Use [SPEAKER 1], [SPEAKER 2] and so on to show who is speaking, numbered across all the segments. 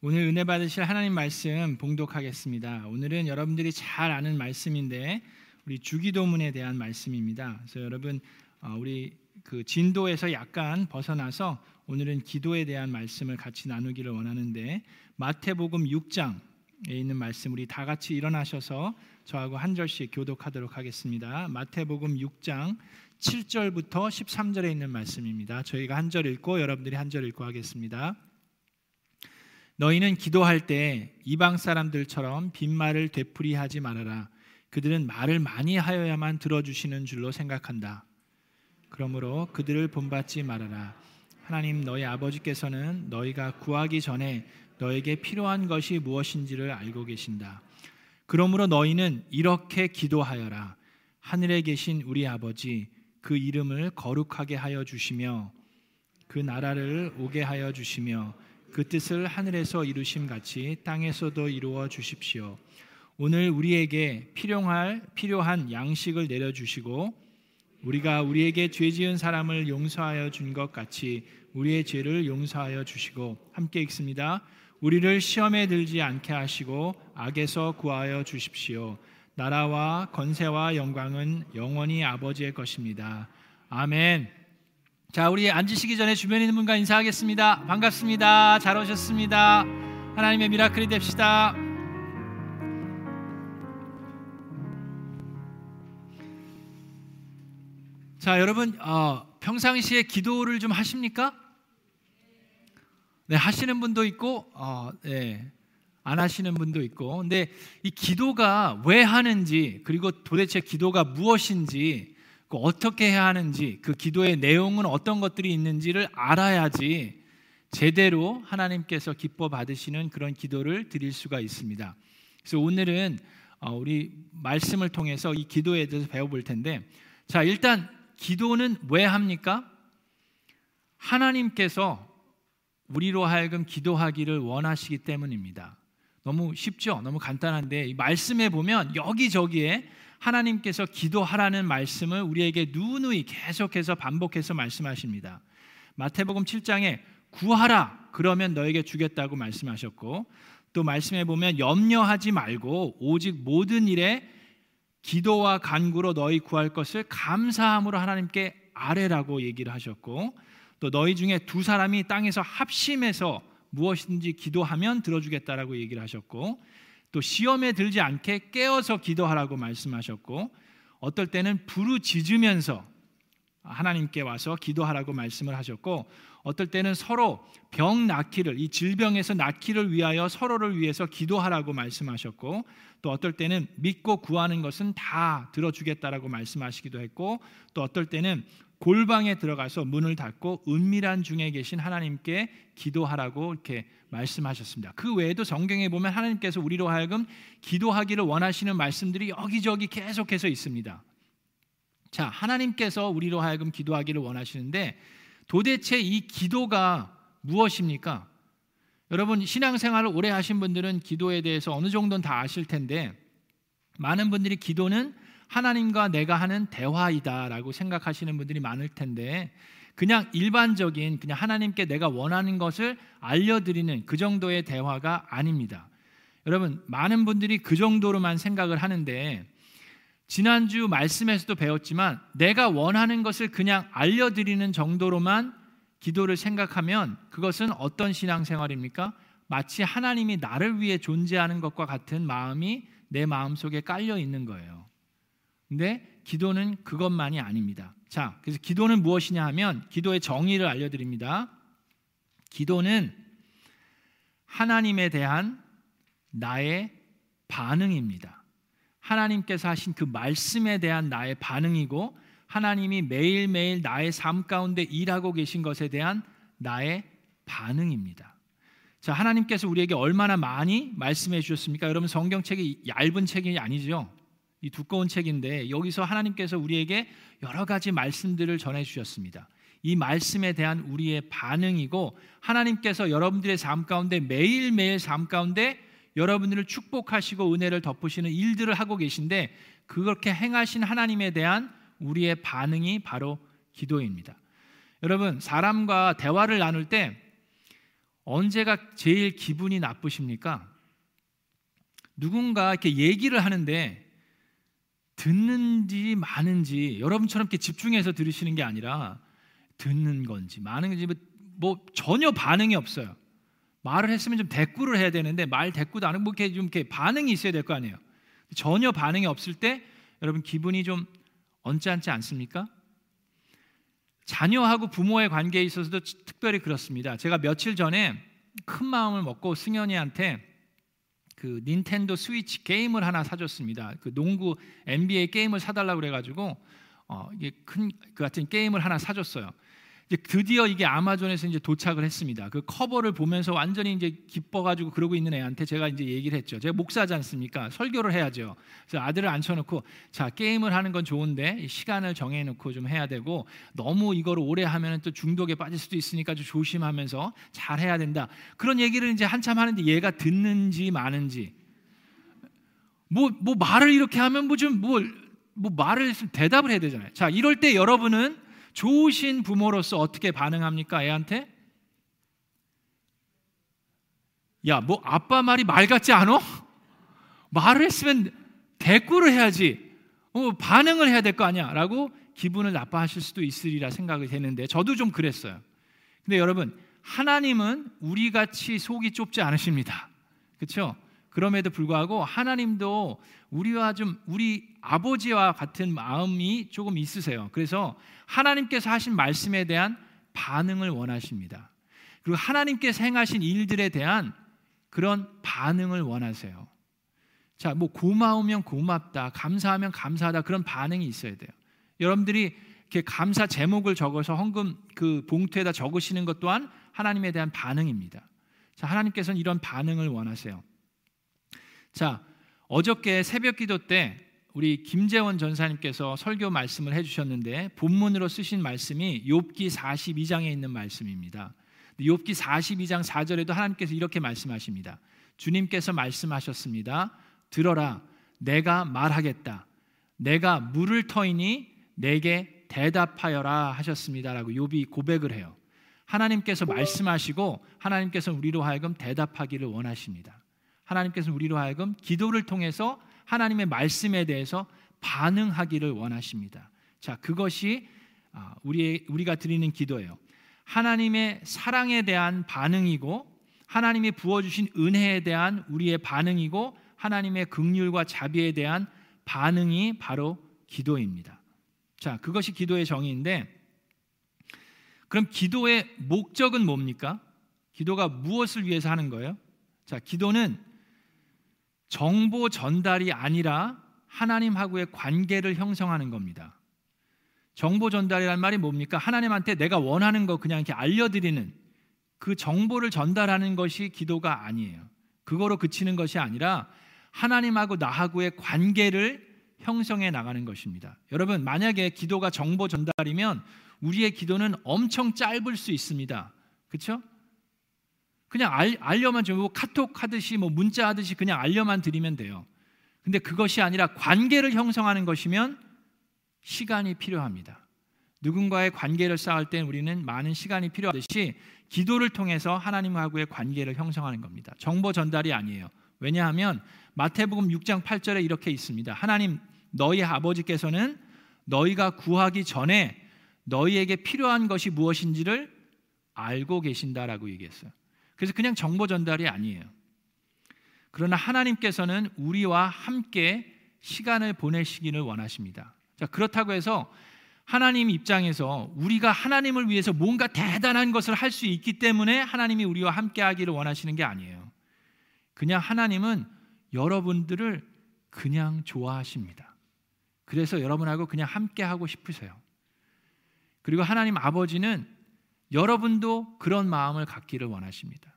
[SPEAKER 1] 오늘 은혜 받으실 하나님 말씀 봉독하겠습니다. 오늘은 여러분들이 잘 아는 말씀인데 우리 주기도문에 대한 말씀입니다. 그래서 여러분 어, 우리 그 진도에서 약간 벗어나서 오늘은 기도에 대한 말씀을 같이 나누기를 원하는데 마태복음 6장에 있는 말씀 우리 다 같이 일어나셔서 저하고 한 절씩 교독하도록 하겠습니다. 마태복음 6장 7절부터 13절에 있는 말씀입니다. 저희가 한 절 읽고 여러분들이 한 절 읽고 하겠습니다. 너희는 기도할 때 이방 사람들처럼 빈말을 되풀이하지 말아라. 그들은 말을 많이 하여야만 들어주시는 줄로 생각한다. 그러므로 그들을 본받지 말아라. 하나님 너희 아버지께서는 너희가 구하기 전에 너에게 필요한 것이 무엇인지를 알고 계신다. 그러므로 너희는 이렇게 기도하여라. 하늘에 계신 우리 아버지 그 이름을 거룩하게 하여 주시며 그 나라를 오게 하여 주시며 그 뜻을 하늘에서 이루심 같이 땅에서도 이루어 주십시오. 오늘 우리에게 필요할 필요한 양식을 내려 주시고 우리가 우리에게 죄 지은 사람을 용서하여 준 것 같이 우리의 죄를 용서하여 주시고 함께 읽습니다. 우리를 시험에 들지 않게 하시고 악에서 구하여 주십시오. 나라와 건세와 영광은 영원히 아버지의 것입니다. 아멘. 자, 우리 앉으시기 전에 주변에 있는 분과 인사하겠습니다. 반갑습니다. 잘 오셨습니다. 하나님의 미라클이 됩시다. 자, 여러분 어, 평상시에 기도를 좀 하십니까? 네, 하시는 분도 있고, 어, 네, 안 하시는 분도 있고. 근데 이 기도가 왜 하는지, 그리고 도대체 기도가 무엇인지, 그 어떻게 해야 하는지 그 기도의 내용은 어떤 것들이 있는지를 알아야지 제대로 하나님께서 기뻐 받으시는 그런 기도를 드릴 수가 있습니다. 그래서 오늘은 어, 우리 말씀을 통해서 이 기도에 대해서 배워볼 텐데 자 일단 기도는 왜 합니까? 하나님께서 우리로 하여금 기도하기를 원하시기 때문입니다. 너무 쉽죠? 너무 간단한데 말씀에 보면 여기저기에 하나님께서 기도하라는 말씀을 우리에게 누누이 계속해서 반복해서 말씀하십니다. 마태복음 7장에 구하라 그러면 너에게 주겠다고 말씀하셨고 또 말씀해 보면 염려하지 말고 오직 모든 일에 기도와 간구로 너희 구할 것을 감사함으로 하나님께 아뢰라고 얘기를 하셨고 또 너희 중에 두 사람이 땅에서 합심해서 무엇이든지 기도하면 들어주겠다라고 얘기를 하셨고 또 시험에 들지 않게 깨어서 기도하라고 말씀하셨고 어떨 때는 부르짖으면서 하나님께 와서 기도하라고 말씀을 하셨고 어떨 때는 서로 병 낫기를 이 질병에서 낫기를 위하여 서로를 위해서 기도하라고 말씀하셨고 또 어떨 때는 믿고 구하는 것은 다 들어주겠다라고 말씀하시기도 했고 또 어떨 때는 골방에 들어가서 문을 닫고 은밀한 중에 계신 하나님께 기도하라고 이렇게 말씀하셨습니다. 그 외에도 성경에 보면 하나님께서 우리로 하여금 기도하기를 원하시는 말씀들이 여기저기 계속해서 있습니다. 자, 하나님께서 우리로 하여금 기도하기를 원하시는데 도대체 이 기도가 무엇입니까? 여러분 신앙생활을 오래 하신 분들은 기도에 대해서 어느 정도는 다 아실 텐데 많은 분들이 기도는 하나님과 내가 하는 대화이다라고 생각하시는 분들이 많을 텐데 그냥 일반적인 그냥 하나님께 내가 원하는 것을 알려드리는 그 정도의 대화가 아닙니다. 여러분 많은 분들이 그 정도로만 생각을 하는데 지난주 말씀에서도 배웠지만 내가 원하는 것을 그냥 알려드리는 정도로만 기도를 생각하면 그것은 어떤 신앙생활입니까? 마치 하나님이 나를 위해 존재하는 것과 같은 마음이 내 마음 속에 깔려 있는 거예요. 근데 기도는 그것만이 아닙니다. 자, 그래서 기도는 무엇이냐 하면 기도의 정의를 알려드립니다. 기도는 하나님에 대한 나의 반응입니다. 하나님께서 하신 그 말씀에 대한 나의 반응이고 하나님이 매일매일 나의 삶 가운데 일하고 계신 것에 대한 나의 반응입니다. 자, 하나님께서 우리에게 얼마나 많이 말씀해 주셨습니까? 여러분 성경책이 얇은 책이 아니죠. 이 두꺼운 책인데 여기서 하나님께서 우리에게 여러 가지 말씀들을 전해 주셨습니다. 이 말씀에 대한 우리의 반응이고 하나님께서 여러분들의 삶 가운데 매일매일 삶 가운데 여러분들을 축복하시고 은혜를 덮으시는 일들을 하고 계신데 그렇게 행하신 하나님에 대한 우리의 반응이 바로 기도입니다. 여러분, 사람과 대화를 나눌 때 언제가 제일 기분이 나쁘십니까? 누군가 이렇게 얘기를 하는데 듣는지 마는지 여러분처럼 이렇게 집중해서 들으시는 게 아니라 듣는 건지 마는 건지 뭐, 뭐 전혀 반응이 없어요. 말을 했으면 좀 대꾸를 해야 되는데 말 대꾸도 안 하고 뭐 이렇게 좀 이렇게 반응이 있어야 될 거 아니에요. 전혀 반응이 없을 때 여러분 기분이 좀 언짢지 않습니까? 자녀하고 부모의 관계에 있어서도 특별히 그렇습니다. 제가 며칠 전에 큰 마음을 먹고 승현이한테 그 닌텐도 스위치 게임을 하나 사줬습니다. 그 농구 NBA 게임을 사달라고 그래가지고 어, 이게 큰 그 같은 게임을 하나 사줬어요. 이제 드디어 이게 아마존에서 이제 도착을 했습니다. 그 커버를 보면서 완전히 이제 기뻐가지고 그러고 있는 애한테 제가 이제 얘기를 했죠. 제가 목사지 않습니까? 설교를 해야죠. 그래서 아들을 앉혀놓고 자 게임을 하는 건 좋은데 시간을 정해놓고 좀 해야 되고 너무 이거를 오래 하면 또 중독에 빠질 수도 있으니까 좀 조심하면서 잘 해야 된다. 그런 얘기를 이제 한참 하는데 얘가 듣는지 마는지 뭐뭐 뭐 말을 이렇게 하면 뭐 좀뭐뭐 뭐 말을 대답을 해야 되잖아요. 자 이럴 때 여러분은 좋으신 부모로서 어떻게 반응합니까? 애한테? 야, 뭐 아빠 말이 말 같지 않어? 말을 했으면 대꾸를 해야지. 어, 반응을 해야 될 거 아니야. 라고 기분을 나빠하실 수도 있으리라 생각이 되는데 저도 좀 그랬어요. 근데 여러분, 하나님은 우리 같이 속이 좁지 않으십니다. 그렇죠? 그럼에도 불구하고 하나님도 우리와 좀 우리 아버지와 같은 마음이 조금 있으세요. 그래서 하나님께서 하신 말씀에 대한 반응을 원하십니다. 그리고 하나님께서 행하신 일들에 대한 그런 반응을 원하세요. 자, 뭐 고마우면 고맙다, 감사하면 감사하다 그런 반응이 있어야 돼요. 여러분들이 이렇게 감사 제목을 적어서 헌금 그 봉투에다 적으시는 것 또한 하나님에 대한 반응입니다. 자, 하나님께서는 이런 반응을 원하세요. 자, 어저께 새벽 기도 때 우리 김재원 전사님께서 설교 말씀을 해 주셨는데 본문으로 쓰신 말씀이 욥기 42장에 있는 말씀입니다. 욥기 42장 4절에도 하나님께서 이렇게 말씀하십니다. 주님께서 말씀하셨습니다. 들어라 내가 말하겠다. 내가 물을 터이니 내게 대답하여라 하셨습니다라고 욥이 고백을 해요. 하나님께서 말씀하시고 하나님께서 우리로 하여금 대답하기를 원하십니다. 하나님께서 우리로 하여금 기도를 통해서 하나님의 말씀에 대해서 반응하기를 원하십니다. 자, 그것이 아, 우리 우리가 드리는 기도예요. 하나님의 사랑에 대한 반응이고 하나님이 부어 주신 은혜에 대한 우리의 반응이고 하나님의 긍휼과 자비에 대한 반응이 바로 기도입니다. 자, 그것이 기도의 정의인데 그럼 기도의 목적은 뭡니까? 기도가 무엇을 위해서 하는 거예요? 자, 기도는 정보 전달이 아니라 하나님하고의 관계를 형성하는 겁니다. 정보 전달이란 말이 뭡니까? 하나님한테 내가 원하는 거 그냥 이렇게 알려드리는 그 정보를 전달하는 것이 기도가 아니에요. 그거로 그치는 것이 아니라 하나님하고 나하고의 관계를 형성해 나가는 것입니다. 여러분, 만약에 기도가 정보 전달이면 우리의 기도는 엄청 짧을 수 있습니다. 그렇죠? 그냥 알, 알려만 주면 뭐 카톡 하듯이 뭐 문자 하듯이 그냥 알려만 드리면 돼요. 근데 그것이 아니라 관계를 형성하는 것이면 시간이 필요합니다. 누군가의 관계를 쌓을 때 우리는 많은 시간이 필요하듯이 기도를 통해서 하나님하고의 관계를 형성하는 겁니다. 정보 전달이 아니에요. 왜냐하면 마태복음 6장 8절에 이렇게 있습니다. 하나님 너희 아버지께서는 너희가 구하기 전에 너희에게 필요한 것이 무엇인지를 알고 계신다라고 얘기했어요. 그래서 그냥 정보 전달이 아니에요. 그러나 하나님께서는 우리와 함께 시간을 보내시기를 원하십니다. 자, 그렇다고 해서 하나님 입장에서 우리가 하나님을 위해서 뭔가 대단한 것을 할 수 있기 때문에 하나님이 우리와 함께 하기를 원하시는 게 아니에요. 그냥 하나님은 여러분들을 그냥 좋아하십니다. 그래서 여러분하고 그냥 함께 하고 싶으세요. 그리고 하나님 아버지는 여러분도 그런 마음을 갖기를 원하십니다.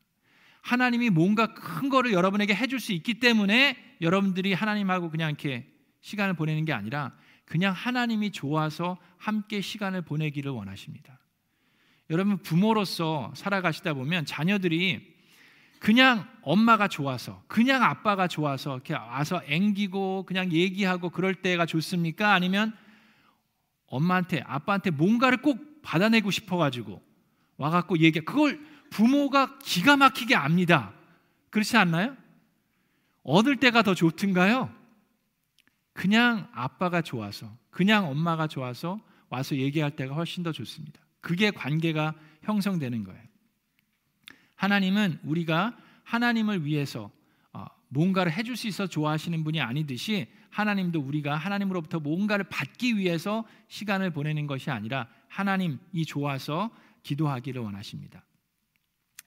[SPEAKER 1] 하나님이 뭔가 큰 거를 여러분에게 해줄 수 있기 때문에 여러분들이 하나님하고 그냥 이렇게 시간을 보내는 게 아니라 그냥 하나님이 좋아서 함께 시간을 보내기를 원하십니다. 여러분 부모로서 살아가시다 보면 자녀들이 그냥 엄마가 좋아서 그냥 아빠가 좋아서 이렇게 와서 앵기고 그냥 얘기하고 그럴 때가 좋습니까? 아니면 엄마한테 아빠한테 뭔가를 꼭 받아내고 싶어 가지고 와갖고 얘기 그걸 부모가 기가 막히게 압니다. 그렇지 않나요? 얻을 때가 더 좋든가요? 그냥 아빠가 좋아서, 그냥 엄마가 좋아서 와서 얘기할 때가 훨씬 더 좋습니다. 그게 관계가 형성되는 거예요. 하나님은 우리가 하나님을 위해서 어, 뭔가를 해줄 수 있어 좋아하시는 분이 아니듯이 하나님도 우리가 하나님으로부터 뭔가를 받기 위해서 시간을 보내는 것이 아니라 하나님이 좋아서 기도하기를 원하십니다.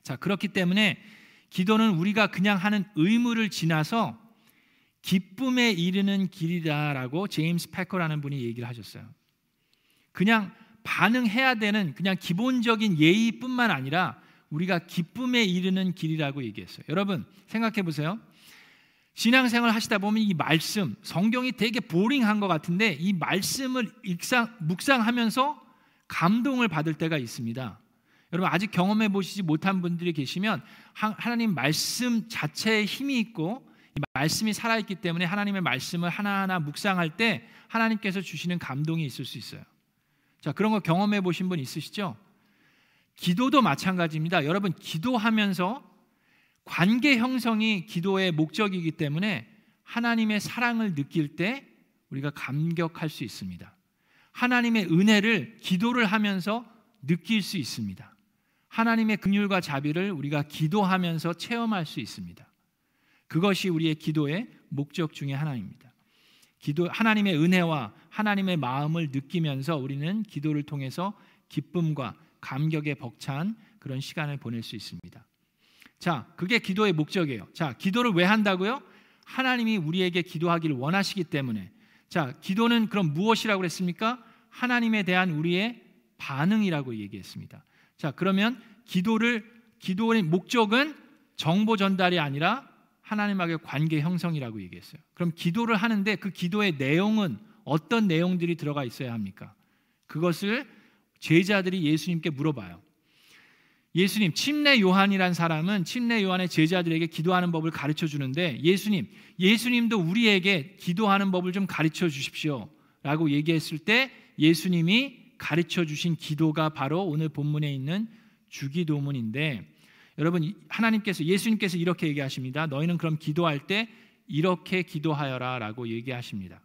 [SPEAKER 1] 자, 그렇기 때문에 기도는 우리가 그냥 하는 의무를 지나서 기쁨에 이르는 길이다라고 제임스 패커라는 분이 얘기를 하셨어요. 그냥 반응해야 되는 그냥 기본적인 예의뿐만 아니라 우리가 기쁨에 이르는 길이라고 얘기했어요. 여러분 생각해 보세요. 신앙생활 하시다 보면 이 말씀, 성경이 되게 보링한 것 같은데 이 말씀을 읽상, 묵상하면서 감동을 받을 때가 있습니다. 여러분 아직 경험해 보시지 못한 분들이 계시면 하나님 말씀 자체에 힘이 있고 이 말씀이 살아 있기 때문에 하나님의 말씀을 하나하나 묵상할 때 하나님께서 주시는 감동이 있을 수 있어요. 자, 그런 거 경험해 보신 분 있으시죠? 기도도 마찬가지입니다. 여러분 기도하면서 관계 형성이 기도의 목적이기 때문에 하나님의 사랑을 느낄 때 우리가 감격할 수 있습니다. 하나님의 은혜를 기도를 하면서 느낄 수 있습니다. 하나님의 긍휼과 자비를 우리가 기도하면서 체험할 수 있습니다. 그것이 우리의 기도의 목적 중의 하나입니다. 기도 하나님의 은혜와 하나님의 마음을 느끼면서 우리는 기도를 통해서 기쁨과 감격에 벅찬 그런 시간을 보낼 수 있습니다. 자, 그게 기도의 목적이에요. 자, 기도를 왜 한다고요? 하나님이 우리에게 기도하기를 원하시기 때문에. 자, 기도는 그럼 무엇이라고 그랬습니까? 하나님에 대한 우리의 반응이라고 얘기했습니다. 자, 그러면 기도를 기도의 목적은 정보 전달이 아니라 하나님하고의 관계 형성이라고 얘기했어요. 그럼 기도를 하는데 그 기도의 내용은 어떤 내용들이 들어가 있어야 합니까? 그것을 제자들이 예수님께 물어봐요. 예수님, 침례 요한이란 사람은 침례 요한의 제자들에게 기도하는 법을 가르쳐 주는데 예수님, 예수님도 우리에게 기도하는 법을 좀 가르쳐 주십시오라고 얘기했을 때 예수님이 가르쳐 주신 기도가 바로 오늘 본문에 있는 주기도문인데 여러분 하나님께서 예수님께서 이렇게 얘기하십니다. 너희는 그럼 기도할 때 이렇게 기도하여라라고 얘기하십니다.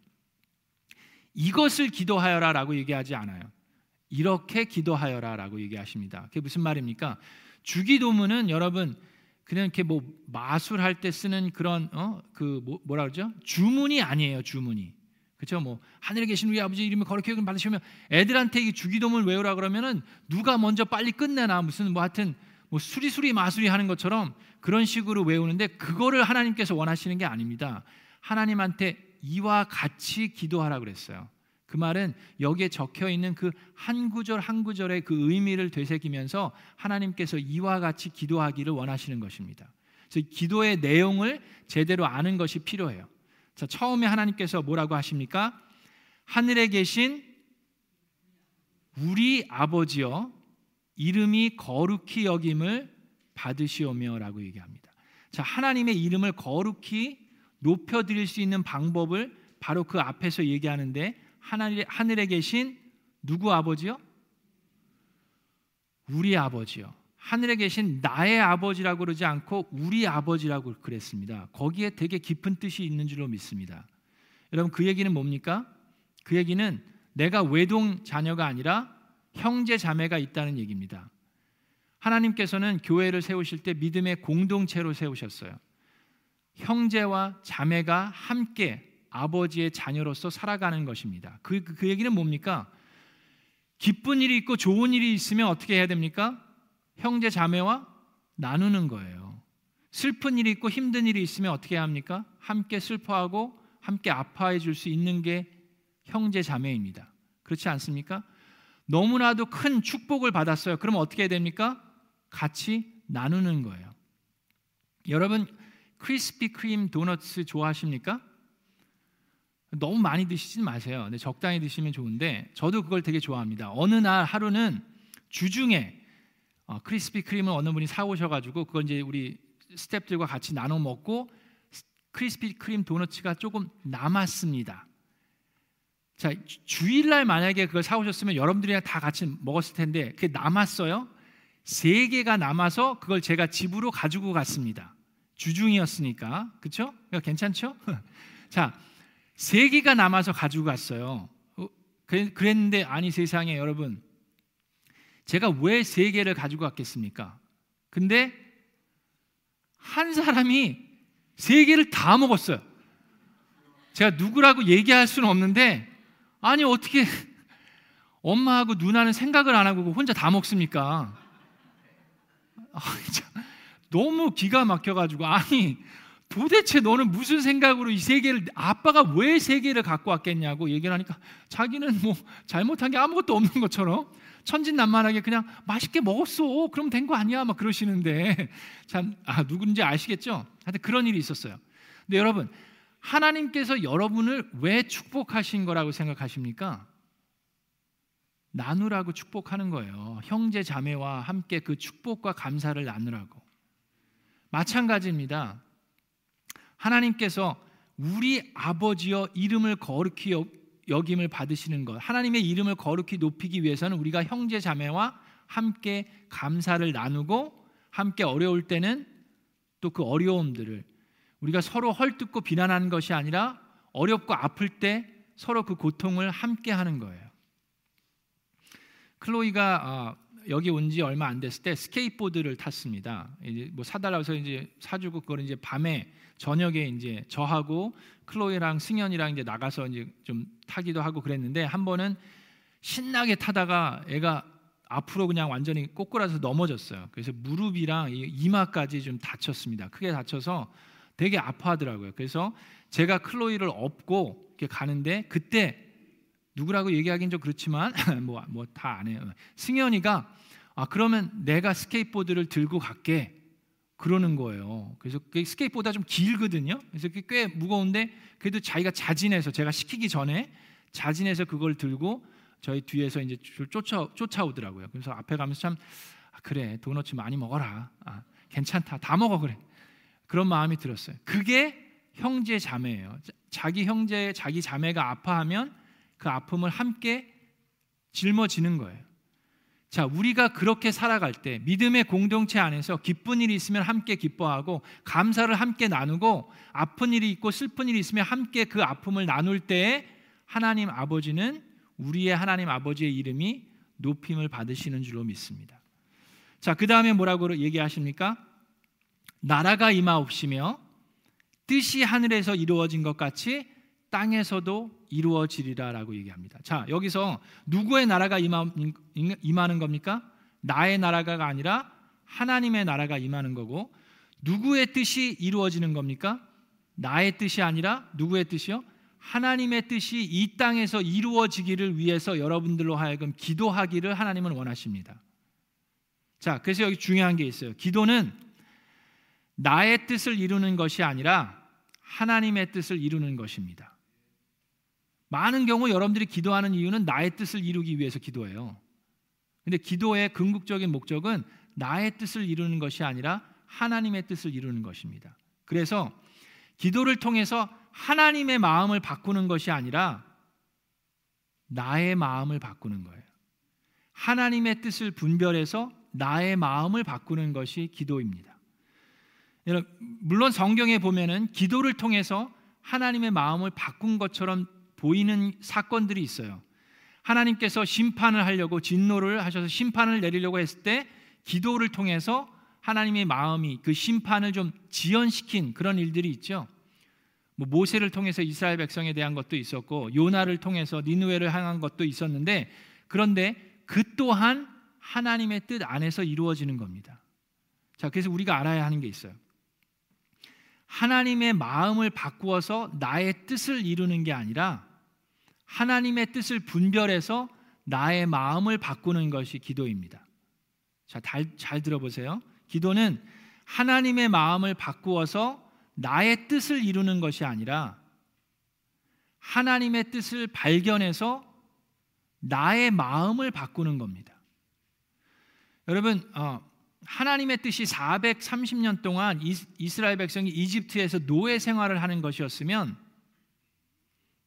[SPEAKER 1] 이것을 기도하여라라고 얘기하지 않아요. 이렇게 기도하여라 라고 얘기하십니다. 그게 무슨 말입니까? 주기도문은 여러분 그냥 이렇게 뭐 마술할 때 쓰는 그런 어그 뭐, 뭐라 그러죠? 주문이 아니에요. 주문이. 그렇죠? 뭐 하늘에 계신 우리 아버지 이름을 거룩히 여김 받으시면 애들한테 이 주기도문을 외우라 그러면은 누가 먼저 빨리 끝내나 무슨 뭐 하여튼 뭐 수리수리 마수리 하는 것처럼 그런 식으로 외우는데 그거를 하나님께서 원하시는 게 아닙니다. 하나님한테 이와 같이 기도하라 그랬어요. 그 말은 여기에 적혀 있는 그 한 구절 한 구절의 그 의미를 되새기면서 하나님께서 이와 같이 기도하기를 원하시는 것입니다. 그래서 기도의 내용을 제대로 아는 것이 필요해요. 자, 처음에 하나님께서 뭐라고 하십니까? 하늘에 계신 우리 아버지여 이름이 거룩히 여김을 받으시오며라고 얘기합니다. 자, 하나님의 이름을 거룩히 높여 드릴 수 있는 방법을 바로 그 앞에서 얘기하는데 하늘, 하늘에 계신 누구 아버지요? 우리 아버지요. 하늘에 계신 나의 아버지라고 그러지 않고 우리 아버지라고 그랬습니다. 거기에 되게 깊은 뜻이 있는 줄로 믿습니다. 여러분 그 얘기는 뭡니까? 그 얘기는 내가 외동 자녀가 아니라 형제 자매가 있다는 얘기입니다. 하나님께서는 교회를 세우실 때 믿음의 공동체로 세우셨어요. 형제와 자매가 함께 아버지의 자녀로서 살아가는 것입니다. 그, 그 얘기는 뭡니까? 기쁜 일이 있고 좋은 일이 있으면 어떻게 해야 됩니까? 형제 자매와 나누는 거예요. 슬픈 일이 있고 힘든 일이 있으면 어떻게 합니까? 함께 슬퍼하고 함께 아파해 줄 수 있는 게 형제 자매입니다. 그렇지 않습니까? 너무나도 큰 축복을 받았어요. 그럼 어떻게 해야 됩니까? 같이 나누는 거예요. 여러분 크리스피 크림 도너츠 좋아하십니까? 너무 많이 드시지 마세요. 네, 적당히 드시면 좋은데 저도 그걸 되게 좋아합니다. 어느 날 하루는 주중에 어, 크리스피 크림을 어느 분이 사 오셔가지고 그걸 이제 우리 스탭들과 같이 나눠 먹고 크리스피 크림 도너츠가 조금 남았습니다. 자 주일날 만약에 그걸 사 오셨으면 여러분들이랑 다 같이 먹었을 텐데 그게 남았어요. 세 개가 남아서 그걸 제가 집으로 가지고 갔습니다. 주중이었으니까 그렇죠? 괜찮죠? 자, 세 개가 남아서 가지고 갔어요. 어, 그랬는데 아니 세상에 여러분 제가 왜 세 개를 가지고 갔겠습니까? 근데 한 사람이 세 개를 다 먹었어요. 제가 누구라고 얘기할 수는 없는데 아니 어떻게 엄마하고 누나는 생각을 안 하고 혼자 다 먹습니까? 아, 너무 기가 막혀가지고 아니 도대체 너는 무슨 생각으로 이세 개를 아빠가 왜세 개를 갖고 왔겠냐고 얘기를 하니까 자기는 뭐 잘못한 게 아무것도 없는 것처럼 천진난만하게 그냥 맛있게 먹었어 그럼 된 거 아니야 막 그러시는데 참 아, 누군지 아시겠죠? 하여튼 그런 일이 있었어요. 근데 여러분 하나님께서 여러분을 왜 축복하신 거라고 생각하십니까? 나누라고 축복하는 거예요. 형제 자매와 함께 그 축복과 감사를 나누라고. 마찬가지입니다. 하나님께서 우리 아버지여 이름을 거룩히 여김을 받으시는 것. 하나님의 이름을 거룩히 높이기 위해서는 우리가 형제 자매와 함께 감사를 나누고 함께 어려울 때는 또 그 어려움들을 우리가 서로 헐뜯고 비난하는 것이 아니라 어렵고 아플 때 서로 그 고통을 함께 하는 거예요. 클로이가 어, 여기 온 지 얼마 안 됐을 때 스케이트보드를 탔습니다. 이제 뭐 사달라고 해서 이제 사주고 그걸 이제 밤에 저녁에 이제 저하고 클로이랑 승현이랑 이제 나가서 이제 좀 타기도 하고 그랬는데 한 번은 신나게 타다가 애가 앞으로 그냥 완전히 꼬꾸라서 넘어졌어요. 그래서 무릎이랑 이마까지 좀 다쳤습니다. 크게 다쳐서 되게 아파하더라고요. 그래서 제가 클로이를 업고 이렇게 가는데 그때 누구라고 얘기하긴 좀 그렇지만 뭐 뭐 다 아네요. 승현이가 아 그러면 내가 스케이트보드를 들고 갈게 그러는 거예요. 그래서 그 스케이트보드가 좀 길거든요. 그래서 꽤 무거운데 그래도 자기가 자진해서 제가 시키기 전에 자진해서 그걸 들고 저희 뒤에서 이제 쫓아 쫓아오더라고요. 그래서 앞에 가면서 참 아, 그래 도너츠 많이 먹어라. 아, 괜찮다 다 먹어 그래. 그런 마음이 들었어요. 그게 형제 자매예요. 자기 형제 자기 자매가 아파하면 그 아픔을 함께 짊어지는 거예요. 자, 우리가 그렇게 살아갈 때 믿음의 공동체 안에서 기쁜 일이 있으면 함께 기뻐하고 감사를 함께 나누고 아픈 일이 있고 슬픈 일이 있으면 함께 그 아픔을 나눌 때에 하나님 아버지는 우리의 하나님 아버지의 이름이 높임을 받으시는 줄로 믿습니다. 자, 그 다음에 뭐라고 얘기하십니까? 나라가 임하옵시며 뜻이 하늘에서 이루어진 것 같이 땅에서도 이루어지리라라고 얘기합니다. 자, 여기서 누구의 나라가 임하 는 겁니까? 나의 나라가 아니라 하나님의 나라가 임하는 거고 누구의 뜻이 이루어지는 겁니까? 나의 뜻이 아니라 누구의 뜻이요? 하나님의 뜻이 이 땅에서 이루어지기를 위해서 여러분들로 하여금 기도하기를 하나님은 원하십니다. 자, 그래서 여기 중요한 게 있어요. 기도는 나의 뜻을 이루는 것이 아니라 하나님의 뜻을 이루는 것입니다. 많은 경우 여러분들이 기도하는 이유는 나의 뜻을 이루기 위해서 기도해요. 근데 기도의 궁극적인 목적은 나의 뜻을 이루는 것이 아니라 하나님의 뜻을 이루는 것입니다. 그래서 기도를 통해서 하나님의 마음을 바꾸는 것이 아니라 나의 마음을 바꾸는 거예요. 하나님의 뜻을 분별해서 나의 마음을 바꾸는 것이 기도입니다. 물론 성경에 보면은 기도를 통해서 하나님의 마음을 바꾼 것처럼 보이는 사건들이 있어요. 하나님께서 심판을 하려고 진노를 하셔서 심판을 내리려고 했을 때 기도를 통해서 하나님의 마음이 그 심판을 좀 지연시킨 그런 일들이 있죠. 뭐 모세를 통해서 이스라엘 백성에 대한 것도 있었고 요나를 통해서 니누웨를 향한 것도 있었는데 그런데 그 또한 하나님의 뜻 안에서 이루어지는 겁니다. 자, 그래서 우리가 알아야 하는 게 있어요. 하나님의 마음을 바꾸어서 나의 뜻을 이루는 게 아니라 하나님의 뜻을 분별해서 나의 마음을 바꾸는 것이 기도입니다. 자, 잘, 잘 들어보세요. 기도는 하나님의 마음을 바꾸어서 나의 뜻을 이루는 것이 아니라 하나님의 뜻을 발견해서 나의 마음을 바꾸는 겁니다. 여러분, 어, 하나님의 뜻이 430년 동안 이스라엘 백성이 이집트에서 노예 생활을 하는 것이었으면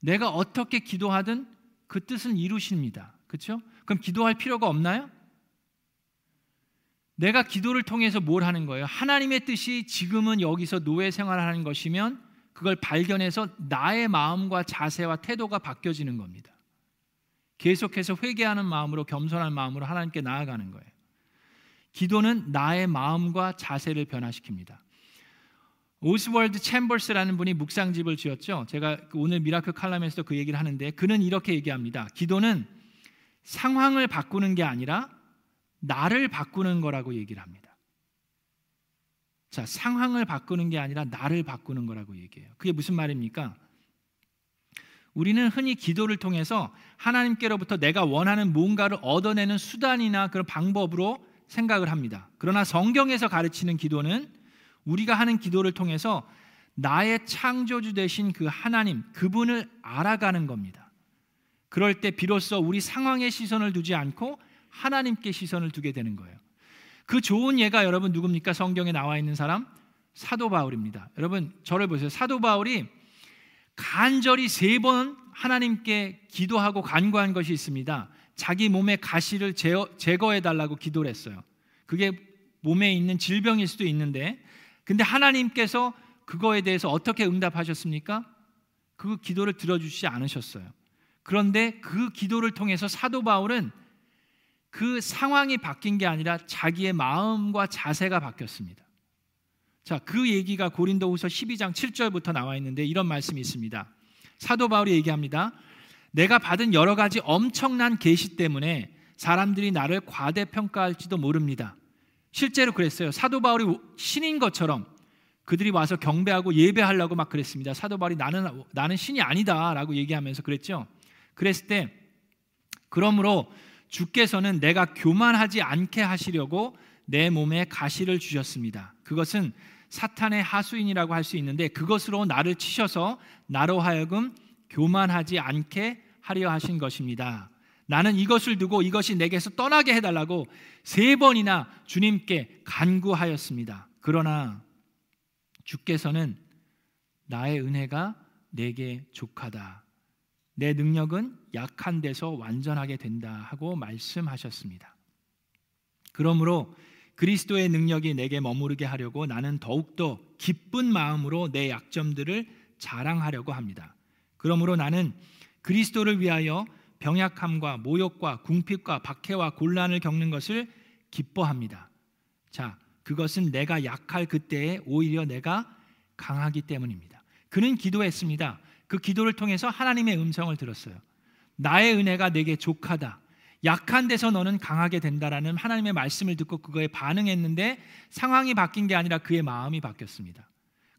[SPEAKER 1] 내가 어떻게 기도하든 그 뜻은 이루십니다. 그렇죠? 그럼 기도할 필요가 없나요? 내가 기도를 통해서 뭘 하는 거예요? 하나님의 뜻이 지금은 여기서 노예 생활을 하는 것이면 그걸 발견해서 나의 마음과 자세와 태도가 바뀌어지는 겁니다. 계속해서 회개하는 마음으로 겸손한 마음으로 하나님께 나아가는 거예요. 기도는 나의 마음과 자세를 변화시킵니다. 오스월드 챔버스라는 분이 묵상집을 지었죠. 제가 그 오늘 miracle 칼럼에서 그 얘기를 하는데 그는 이렇게 얘기합니다. 기도는 상황을 바꾸는 게 아니라 나를 바꾸는 거라고 얘기를 합니다. 자, 상황을 바꾸는 게 아니라 나를 바꾸는 거라고 얘기해요. 그게 무슨 말입니까? 우리는 흔히 기도를 통해서 하나님께로부터 내가 원하는 뭔가를 얻어내는 수단이나 그런 방법으로 생각을 합니다. 그러나 성경에서 가르치는 기도는 우리가 하는 기도를 통해서 나의 창조주 되신 그 하나님, 그분을 알아가는 겁니다. 그럴 때 비로소 우리 상황에 시선을 두지 않고 하나님께 시선을 두게 되는 거예요. 그 좋은 예가 여러분 누굽니까? 성경에 나와 있는 사람 사도 바울입니다. 여러분 저를 보세요. 사도 바울이 간절히 세 번 하나님께 기도하고 간구한 것이 있습니다. 자기 몸의 가시를 제거해 달라고 기도를 했어요. 그게 몸에 있는 질병일 수도 있는데 근데 하나님께서 그거에 대해서 어떻게 응답하셨습니까? 그 기도를 들어주시지 않으셨어요. 그런데 그 기도를 통해서 사도 바울은 그 상황이 바뀐 게 아니라 자기의 마음과 자세가 바뀌었습니다. 자, 그 얘기가 고린도후서 12장 7절부터 나와 있는데 이런 말씀이 있습니다. 사도 바울이 얘기합니다. 내가 받은 여러 가지 엄청난 계시 때문에 사람들이 나를 과대평가할지도 모릅니다. 실제로 그랬어요. 사도 바울이 신인 것처럼 그들이 와서 경배하고 예배하려고 막 그랬습니다. 사도 바울이 나는 나는 신이 아니다라고 얘기하면서 그랬죠. 그랬을 때 그러므로 주께서는 내가 교만하지 않게 하시려고 내 몸에 가시를 주셨습니다. 그것은 사탄의 하수인이라고 할 수 있는데 그것으로 나를 치셔서 나로 하여금 교만하지 않게 하려 하신 것입니다. 나는 이것을 두고 이것이 내게서 떠나게 해달라고 세 번이나 주님께 간구하였습니다. 그러나 주께서는 나의 은혜가 내게 족하다. 내 능력은 약한 데서 완전하게 된다 하고 말씀하셨습니다. 그러므로 그리스도의 능력이 내게 머무르게 하려고 나는 더욱더 기쁜 마음으로 내 약점들을 자랑하려고 합니다. 그러므로 나는 그리스도를 위하여 병약함과 모욕과 궁핍과 박해와 곤란을 겪는 것을 기뻐합니다. 자, 그것은 내가 약할 그때에 오히려 내가 강하기 때문입니다. 그는 기도했습니다. 그 기도를 통해서 하나님의 음성을 들었어요. 나의 은혜가 내게 족하다. 약한 데서 너는 강하게 된다라는 하나님의 말씀을 듣고 그거에 반응했는데 상황이 바뀐 게 아니라 그의 마음이 바뀌었습니다.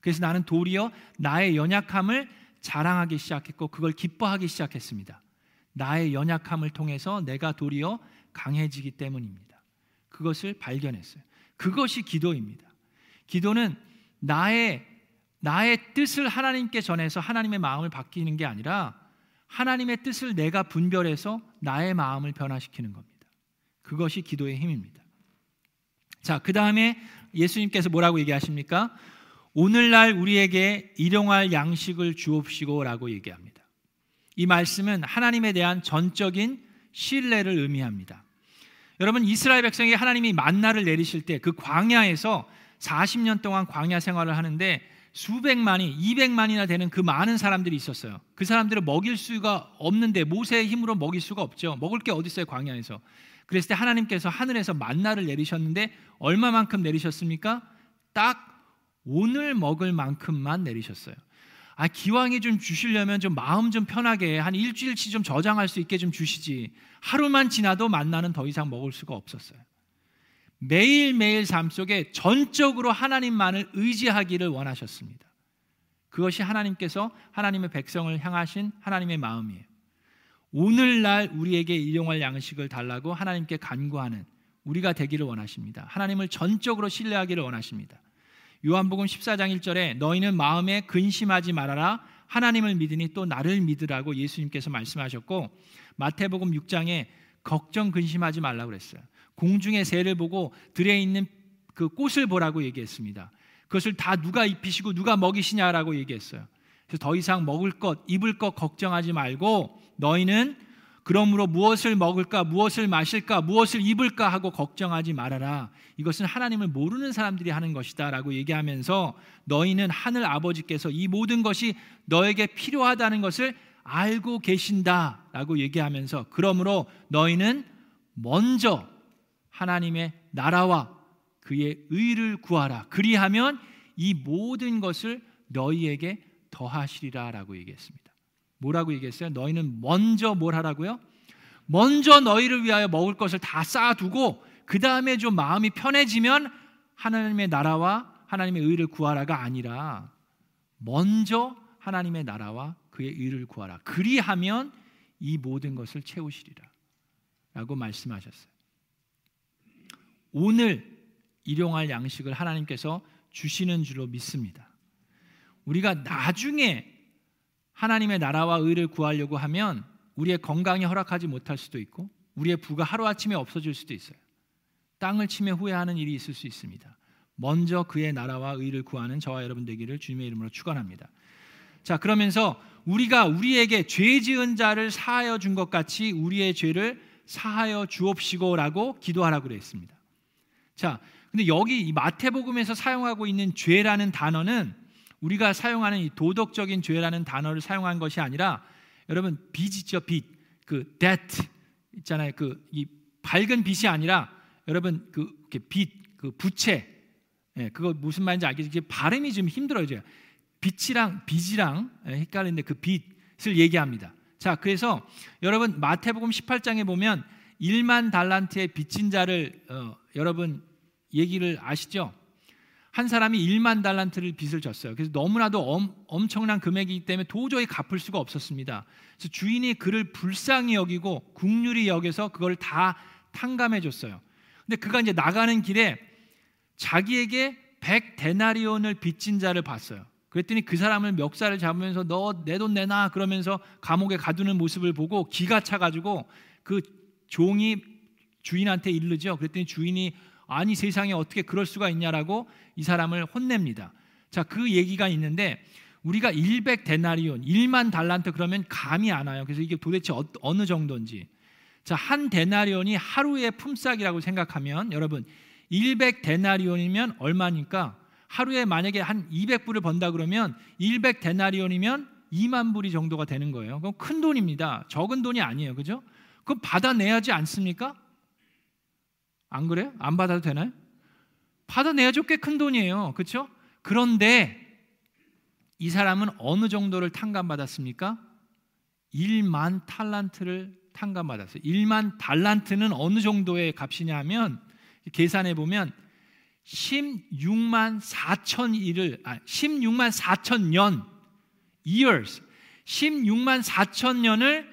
[SPEAKER 1] 그래서 나는 도리어 나의 연약함을 자랑하기 시작했고 그걸 기뻐하기 시작했습니다. 나의 연약함을 통해서 내가 도리어 강해지기 때문입니다. 그것을 발견했어요. 그것이 기도입니다. 기도는 나의 나의 뜻을 하나님께 전해서 하나님의 마음을 바뀌는 게 아니라 하나님의 뜻을 내가 분별해서 나의 마음을 변화시키는 겁니다. 그것이 기도의 힘입니다. 자, 그 다음에 예수님께서 뭐라고 얘기하십니까? 오늘날 우리에게 일용할 양식을 주옵시고라고 얘기합니다. 이 말씀은 하나님에 대한 전적인 신뢰를 의미합니다. 여러분 이스라엘 백성이 하나님이 만나를 내리실 때 그 광야에서 40년 동안 광야 생활을 하는데 수백만이 200만이나 되는 그 많은 사람들이 있었어요. 그 사람들을 먹일 수가 없는데 모세의 힘으로 먹일 수가 없죠. 먹을 게 어디 있어요, 광야에서. 그랬을 때 하나님께서 하늘에서 만나를 내리셨는데 얼마만큼 내리셨습니까? 딱 오늘 먹을 만큼만 내리셨어요. 아, 기왕에 좀 주시려면 좀 마음 좀 편하게 한 일주일치 좀 저장할 수 있게 좀 주시지. 하루만 지나도 만나는 더 이상 먹을 수가 없었어요. 매일매일 삶 속에 전적으로 하나님만을 의지하기를 원하셨습니다. 그것이 하나님께서 하나님의 백성을 향하신 하나님의 마음이에요. 오늘날 우리에게 일용할 양식을 달라고 하나님께 간구하는 우리가 되기를 원하십니다. 하나님을 전적으로 신뢰하기를 원하십니다. 요한복음 14장 1절에 너희는 마음에 근심하지 말아라 하나님을 믿으니 또 나를 믿으라고 예수님께서 말씀하셨고 마태복음 6장에 걱정 근심하지 말라고 그랬어요. 공중의 새를 보고 들에 있는 그 꽃을 보라고 얘기했습니다. 그것을 다 누가 입히시고 누가 먹이시냐라고 얘기했어요. 그래서 더 이상 먹을 것, 입을 것 걱정하지 말고 너희는 그러므로 무엇을 먹을까, 무엇을 마실까, 무엇을 입을까 하고 걱정하지 말아라. 이것은 하나님을 모르는 사람들이 하는 것이다 라고 얘기하면서 너희는 하늘 아버지께서 이 모든 것이 너에게 필요하다는 것을 알고 계신다 라고 얘기하면서 그러므로 너희는 먼저 하나님의 나라와 그의 의를 구하라. 그리하면 이 모든 것을 너희에게 더하시리라 라고 얘기했습니다. 뭐라고 얘기했어요? 너희는 먼저 뭘 하라고요? 먼저 너희를 위하여 먹을 것을 다 쌓아두고 그 다음에 좀 마음이 편해지면 하나님의 나라와 하나님의 의를 구하라가 아니라 먼저 하나님의 나라와 그의 의를 구하라. 그리하면 이 모든 것을 채우시리라. 라고 말씀하셨어요. 오늘 일용할 양식을 하나님께서 주시는 줄로 믿습니다. 우리가 나중에 하나님의 나라와 의를 구하려고 하면 우리의 건강이 허락하지 못할 수도 있고 우리의 부가 하루아침에 없어질 수도 있어요. 땅을 치며 후회하는 일이 있을 수 있습니다. 먼저 그의 나라와 의를 구하는 저와 여러분 되기를 주님의 이름으로 축원합니다. 자, 그러면서 우리가 우리에게 죄 지은 자를 사하여 준 것 같이 우리의 죄를 사하여 주옵시고라고 기도하라고 그랬습니다. 자, 근데 여기 이 마태복음에서 사용하고 있는 죄라는 단어는 우리가 사용하는 이 도덕적인 죄라는 단어를 사용한 것이 아니라 여러분 빚이죠 빚. 그 debt 있잖아요. 그 이 밝은 빛이 아니라 여러분 그 빚, 그 부채. 예, 그거 무슨 말인지 알겠지? 발음이 좀 힘들어요. 제가. 빛이랑 빚이랑 예, 헷갈리는데 그 빚을 얘기합니다. 자, 그래서 여러분 마태복음 18장에 보면 1만 달란트의 빚진 자를 어, 여러분 얘기를 아시죠? 한 사람이 1만 달란트를 빚을 졌어요. 그래서 너무나도 엄, 엄청난 금액이기 때문에 도저히 갚을 수가 없었습니다. 그래서 주인이 그를 불쌍히 여기고 국률이 여겨서 그걸 다 탕감해 줬어요. 근데 그가 이제 나가는 길에 자기에게 100 데나리온을 빚진 자를 봤어요. 그랬더니 그 사람을 멱살을 잡으면서 너 내 돈 내놔 그러면서 감옥에 가두는 모습을 보고 기가 차 가지고 그 종이 주인한테 이르죠. 그랬더니 주인이 아니 세상에 어떻게 그럴 수가 있냐라고 이 사람을 혼냅니다. 자, 그 얘기가 있는데 우리가 100 데나리온, 1만 달란트 그러면 감이 안 와요. 그래서 이게 도대체 어, 느 정도인지. 자, 한 데나리온이 하루의 품삯이라고 생각하면 여러분 100 데나리온이면 얼마니까 하루에 만약에 한 200불을 번다 그러면 100 데나리온이면 2만 불이 정도가 되는 거예요. 그럼 큰 돈입니다. 적은 돈이 아니에요. 그죠? 그럼 받아내야지 않습니까? 안 그래요? 안 받아도 되나요? 받아내야죠. 꽤 큰 돈이에요. 그렇죠? 그런데 이 사람은 어느 정도를 탕감받았습니까? 1만 탈란트를 탕감받았어요. 1만 달란트는 어느 정도의 값이냐 하면 계산해 보면 16만 4천 일을 아 16만 4천 년 years 16만 4천 년을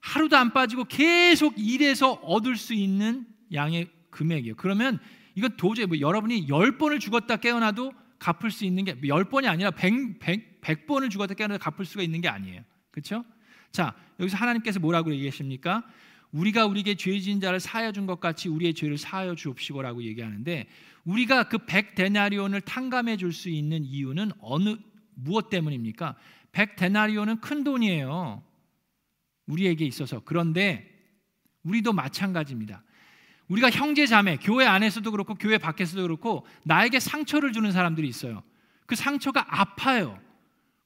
[SPEAKER 1] 하루도 안 빠지고 계속 일해서 얻을 수 있는 양의 금액이에요. 그러면 이건 도저히 뭐 여러분이 10번을 죽었다 깨어나도 갚을 수 있는 게 10번이 아니라 100, 100, 100번을 죽었다 깨어나도 갚을 수가 있는 게 아니에요. 그렇죠? 자, 여기서 하나님께서 뭐라고 얘기하십니까? 우리가 우리에게 죄 지은 자를 사하여 준 것 같이 우리의 죄를 사하여 주옵시고라고 얘기하는데 우리가 그 100데나리온을 탕감해 줄 수 있는 이유는 어느 무엇 때문입니까? 100데나리온은 큰 돈이에요. 우리에게 있어서. 그런데 우리도 마찬가지입니다. 우리가 형제 자매, 교회 안에서도 그렇고 교회 밖에서도 그렇고 나에게 상처를 주는 사람들이 있어요. 그 상처가 아파요.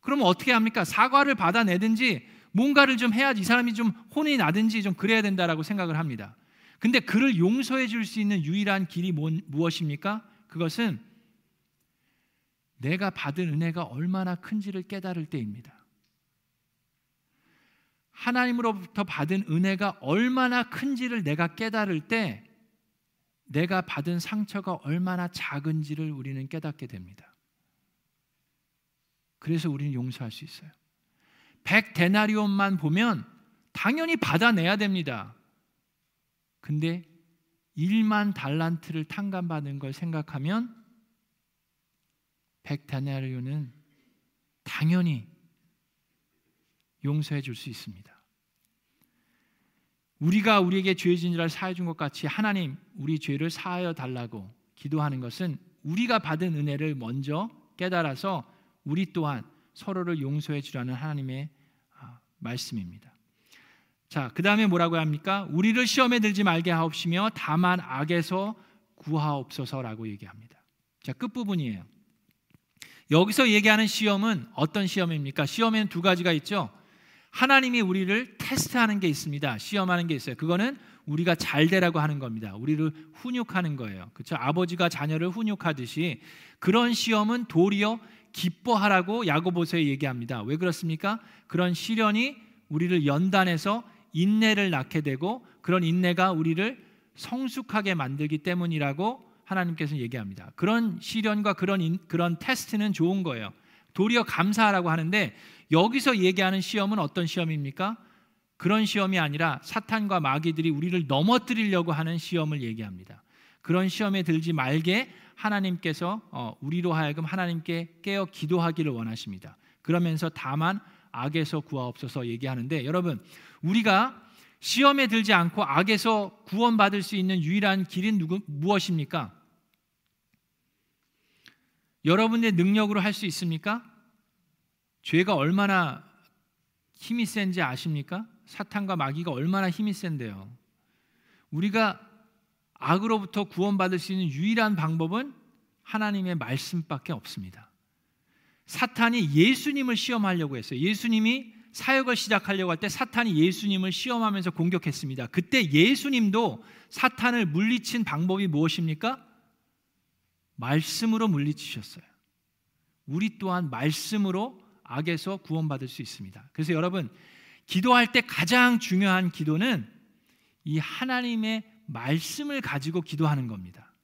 [SPEAKER 1] 그러면 어떻게 합니까? 사과를 받아내든지 뭔가를 좀 해야지 이 사람이 좀 혼이 나든지 좀 그래야 된다라고 생각을 합니다. 근데 그를 용서해 줄 수 있는 유일한 길이 무엇입니까? 그것은 내가 받은 은혜가 얼마나 큰지를 깨달을 때입니다. 하나님으로부터 받은 은혜가 얼마나 큰지를 내가 깨달을 때 내가 받은 상처가 얼마나 작은지를 우리는 깨닫게 됩니다. 그래서 우리는 용서할 수 있어요. 100 데나리온만 보면 당연히 받아내야 됩니다. 근데 1만 달란트를 탕감받은 걸 생각하면 100 데나리온은 당연히 용서해 줄 수 있습니다. 우리가 우리에게 죄 자를 사해 준 것 같이 하나님 우리 죄를 사하여 달라고 기도하는 것은 우리가 받은 은혜를 먼저 깨달아서 우리 또한 서로를 용서해 주라는 하나님의 아, 말씀입니다. 자, 그 다음에 뭐라고 합니까? 우리를 시험에 들지 말게 하옵시며 다만 악에서 구하옵소서라고 얘기합니다. 자, 끝부분이에요. 여기서 얘기하는 시험은 어떤 시험입니까? 시험에는 두 가지가 있죠. 하나님이 우리를 테스트하는 게 있습니다. 시험하는 게 있어요. 그거는 우리가 잘 되라고 하는 겁니다. 우리를 훈육하는 거예요. 그렇죠? 아버지가 자녀를 훈육하듯이 그런 시험은 도리어 기뻐하라고 야고보서에 얘기합니다. 왜 그렇습니까? 그런 시련이 우리를 연단해서 인내를 낳게 되고 그런 인내가 우리를 성숙하게 만들기 때문이라고 하나님께서 얘기합니다. 그런 시련과 그런 인, 그런 테스트는 좋은 거예요. 도리어 감사하라고 하는데 여기서 얘기하는 시험은 어떤 시험입니까? 그런 시험이 아니라 사탄과 마귀들이 우리를 넘어뜨리려고 하는 시험을 얘기합니다. 그런 시험에 들지 말게 하나님께서 어, 우리로 하여금 하나님께 깨어 기도하기를 원하십니다. 그러면서 다만 악에서 구하옵소서 얘기하는데 여러분 우리가 시험에 들지 않고 악에서 구원받을 수 있는 유일한 길은 누구, 무엇입니까? 여러분의 능력으로 할 수 있습니까? 죄가 얼마나 힘이 센지 아십니까? 사탄과 마귀가 얼마나 힘이 센데요. 우리가 악으로부터 구원받을 수 있는 유일한 방법은 하나님의 말씀밖에 없습니다. 사탄이 예수님을 시험하려고 했어요. 예수님이 사역을 시작하려고 할 때 사탄이 예수님을 시험하면서 공격했습니다. 그때 예수님도 사탄을 물리친 방법이 무엇입니까? 말씀으로 물리치셨어요. 우리 또한 말씀으로 악에서 구원받을 수 있습니다. 그래서 여러분, 기도할 때 가장 중요한 기도는 이 하나님의 말씀을 가지고 기도하는 겁니다.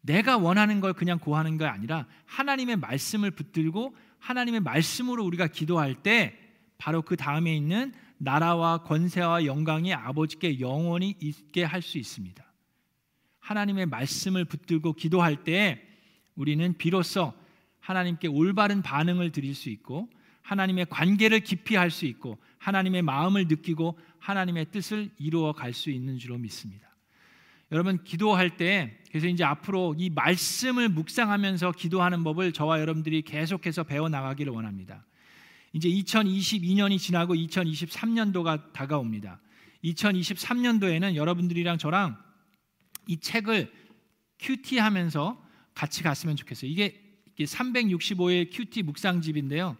[SPEAKER 1] 내가 원하는 걸 그냥 고하는 게 아니라 하나님의 말씀을 붙들고 하나님의 말씀으로 우리가 기도할 때 바로 그 다음에 있는 나라와 권세와 영광이 아버지께 영원히 있게 할 수 있습니다. 하나님의 말씀을 붙들고 기도할 때 우리는 비로소 하나님께 올바른 반응을 드릴 수 있고 하나님의 관계를 깊이 할 수 있고 하나님의 마음을 느끼고 하나님의 뜻을 이루어 갈 수 있는 줄로 믿습니다. 여러분 기도할 때 그래서 이제 앞으로 이 말씀을 묵상하면서 기도하는 법을 저와 여러분들이 계속해서 배워 나가기를 원합니다. 이제 2022년이 지나고 2023년도가 다가옵니다. 2023년도에는 여러분들이랑 저랑 이 책을 QT 하면서 같이 갔으면 좋겠어요. 이게 365일 QT 묵상집인데요.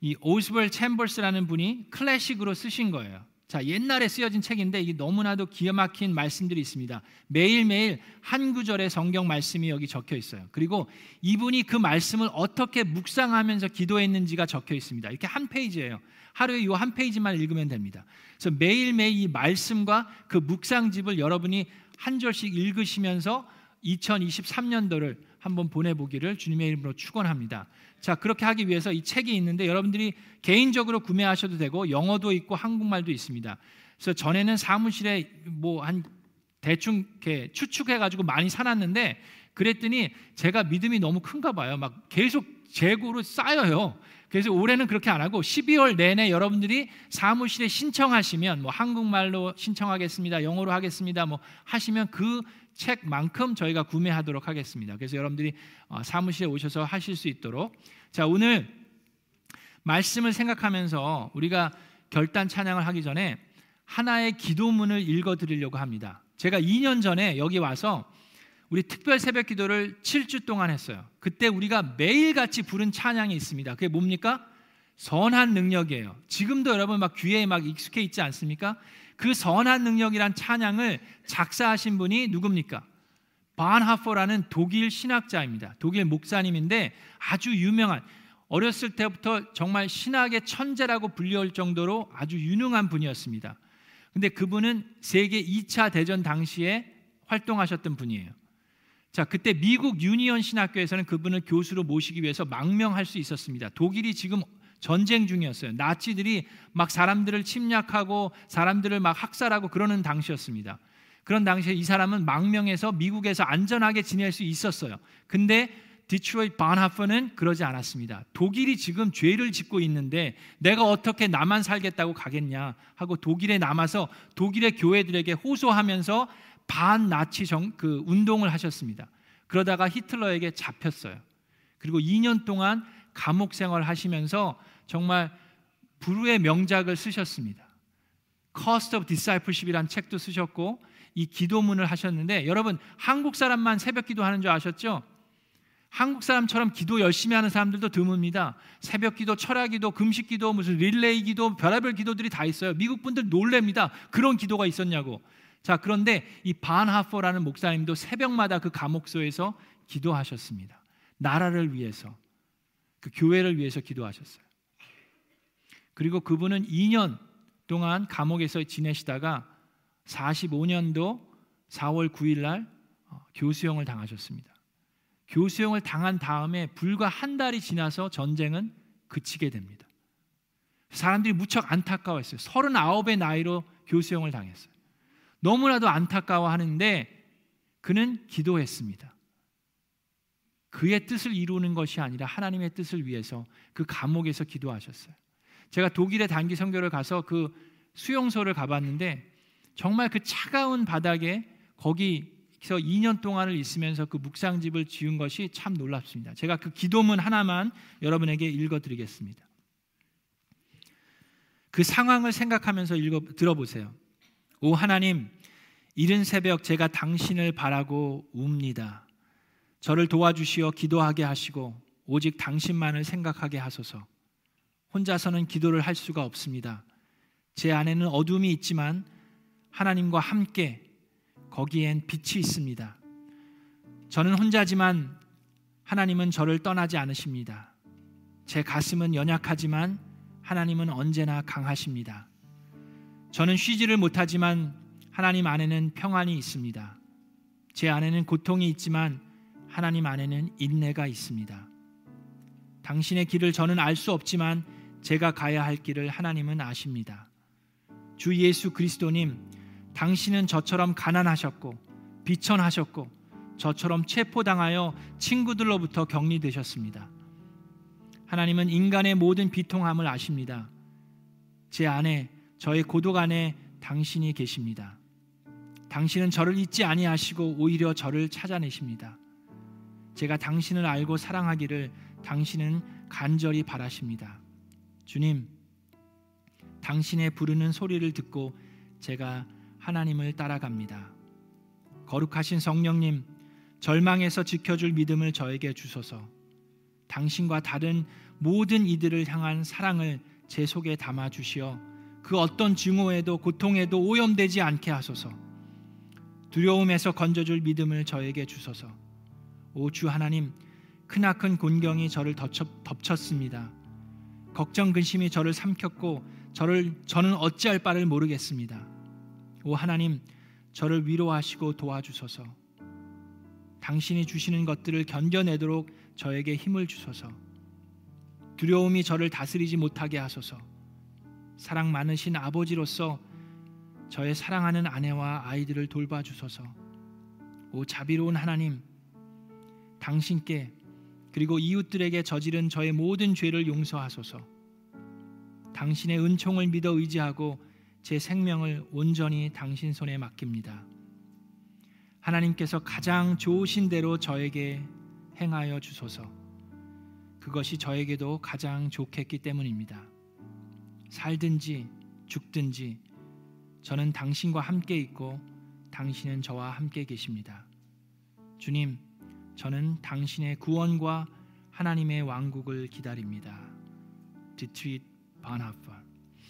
[SPEAKER 1] 이 오스왈드 챔버스라는 분이 클래식으로 쓰신 거예요. 자, 옛날에 쓰여진 책인데 이게 너무나도 기가 막힌 말씀들이 있습니다. 매일매일 한 구절의 성경 말씀이 여기 적혀 있어요. 그리고 이분이 그 말씀을 어떻게 묵상하면서 기도했는지가 적혀 있습니다. 이렇게 한 페이지예요. 하루에 이 한 페이지만 읽으면 됩니다. 그래서 매일매일 이 말씀과 그 묵상집을 여러분이 한 절씩 읽으시면서 2023년도를 한번 보내보기를 주님의 이름으로 축원합니다. 자 그렇게 하기 위해서 이 책이 있는데 여러분들이 개인적으로 구매하셔도 되고 영어도 있고 한국말도 있습니다. 그래서 전에는 사무실에 뭐 한 대충 이렇게 추측해 가지고 많이 사놨는데 그랬더니 제가 믿음이 너무 큰가 봐요. 막 계속 재고로 쌓여요. 그래서 올해는 그렇게 안 하고 12월 내내 여러분들이 사무실에 신청하시면 뭐 한국말로 신청하겠습니다. 영어로 하겠습니다. 뭐 하시면 그 책만큼 저희가 구매하도록 하겠습니다. 그래서 여러분들이 어, 사무실에 오셔서 하실 수 있도록 자 오늘 말씀을 생각하면서 우리가 결단 찬양을 하기 전에 하나의 기도문을 읽어 드리려고 합니다. 제가 2년 전에 여기 와서 우리 특별 새벽 기도를 7주 동안 했어요. 그때 우리가 매일같이 부른 찬양이 있습니다. 그게 뭡니까? 선한 능력이에요. 지금도 여러분 막 귀에 막 익숙해 있지 않습니까? 그 선한 능력이란 찬양을 작사하신 분이 누굽니까? 반하퍼라는 독일 신학자입니다. 독일 목사님인데 아주 유명한 어렸을 때부터 정말 신학의 천재라고 불리울 정도로 아주 유능한 분이었습니다. 근데 그분은 세계 2차 대전 당시에 활동하셨던 분이에요. 자, 그때 미국 유니언 신학교에서는 그분을 교수로 모시기 위해서 망명할 수 있었습니다. 독일이 지금 전쟁 중이었어요. 나치들이 막 사람들을 침략하고 사람들을 막 학살하고 그러는 당시였습니다. 그런 당시에 이 사람은 망명해서 미국에서 안전하게 지낼 수 있었어요. 근데 디트로이트 바하퍼는 그러지 않았습니다. 독일이 지금 죄를 짓고 있는데 내가 어떻게 나만 살겠다고 가겠냐 하고 독일에 남아서 독일의 교회들에게 호소하면서 반나치 정, 그 운동을 하셨습니다. 그러다가 히틀러에게 잡혔어요. 그리고 2년 동안 감옥 생활 하시면서 정말 불후의 명작을 쓰셨습니다. Cost of Discipleship이란 책도 쓰셨고 이 기도문을 하셨는데 여러분 한국 사람만 새벽 기도하는 줄 아셨죠? 한국 사람처럼 기도 열심히 하는 사람들도 드뭅니다. 새벽 기도, 철야 기도, 금식 기도, 무슨 릴레이 기도, 별의별 기도들이 다 있어요. 미국 분들 놀랍니다. 그런 기도가 있었냐고. 자, 그런데 이 반하퍼라는 목사님도 새벽마다 그 감옥소에서 기도하셨습니다. 나라를 위해서, 그 교회를 위해서 기도하셨어요. 그리고 그분은 2년 동안 감옥에서 지내시다가 45년도 4월 9일 날 어, 교수형을 당하셨습니다. 교수형을 당한 다음에 불과 한 달이 지나서 전쟁은 그치게 됩니다. 사람들이 무척 안타까워했어요. 39의 나이로 교수형을 당했어요. 너무나도 안타까워하는데 그는 기도했습니다. 그의 뜻을 이루는 것이 아니라 하나님의 뜻을 위해서 그 감옥에서 기도하셨어요. 제가 독일의 단기 선교를 가서 그 수용소를 가봤는데 정말 그 차가운 바닥에 거기서 2년 동안을 있으면서 그 묵상집을 지은 것이 참 놀랍습니다. 제가 그 기도문 하나만 여러분에게 읽어드리겠습니다. 그 상황을 생각하면서 읽어 들어보세요. 오 하나님, 이른 새벽 제가 당신을 바라고 웁니다. 저를 도와주시어 기도하게 하시고 오직 당신만을 생각하게 하소서. 혼자서는 기도를 할 수가 없습니다. 제 안에는 어둠이 있지만 하나님과 함께 거기엔 빛이 있습니다. 저는 혼자지만 하나님은 저를 떠나지 않으십니다. 제 가슴은 연약하지만 하나님은 언제나 강하십니다. 저는 쉬지를 못하지만 하나님 안에는 평안이 있습니다. 제 안에는 고통이 있지만 하나님 안에는 인내가 있습니다. 당신의 길을 저는 알 수 없지만 제가 가야 할 길을 하나님은 아십니다. 주 예수 그리스도님, 당신은 저처럼 가난하셨고 비천하셨고 저처럼 체포당하여 친구들로부터 격리되셨습니다. 하나님은 인간의 모든 비통함을 아십니다. 제 안에 저의 고독 안에 당신이 계십니다. 당신은 저를 잊지 아니하시고 오히려 저를 찾아내십니다. 제가 당신을 알고 사랑하기를 당신은 간절히 바라십니다. 주님, 당신의 부르는 소리를 듣고 제가 하나님을 따라갑니다. 거룩하신 성령님, 절망에서 지켜줄 믿음을 저에게 주소서. 당신과 다른 모든 이들을 향한 사랑을 제 속에 담아 주시어 그 어떤 증오에도 고통에도 오염되지 않게 하소서. 두려움에서 건져줄 믿음을 저에게 주소서. 오 주 하나님, 크나큰 곤경이 저를 덮쳤습니다. 걱정 근심이 저를 삼켰고 저를 저는 어찌할 바를 모르겠습니다. 오 하나님, 저를 위로하시고 도와주소서. 당신이 주시는 것들을 견뎌내도록 저에게 힘을 주소서. 두려움이 저를 다스리지 못하게 하소서. 사랑 많으신 아버지로서 저의 사랑하는 아내와 아이들을 돌봐주소서. 오 자비로운 하나님, 당신께 그리고 이웃들에게 저지른 저의 모든 죄를 용서하소서. 당신의 은총을 믿어 의지하고 제 생명을 온전히 당신 손에 맡깁니다. 하나님께서 가장 좋으신 대로 저에게 행하여 주소서. 그것이 저에게도 가장 좋겠기 때문입니다. 살든지 죽든지 저는 당신과 함께 있고 당신은 저와 함께 계십니다. 주님, 저는 당신의 구원과 하나님의 왕국을 기다립니다. 디트윗 바나파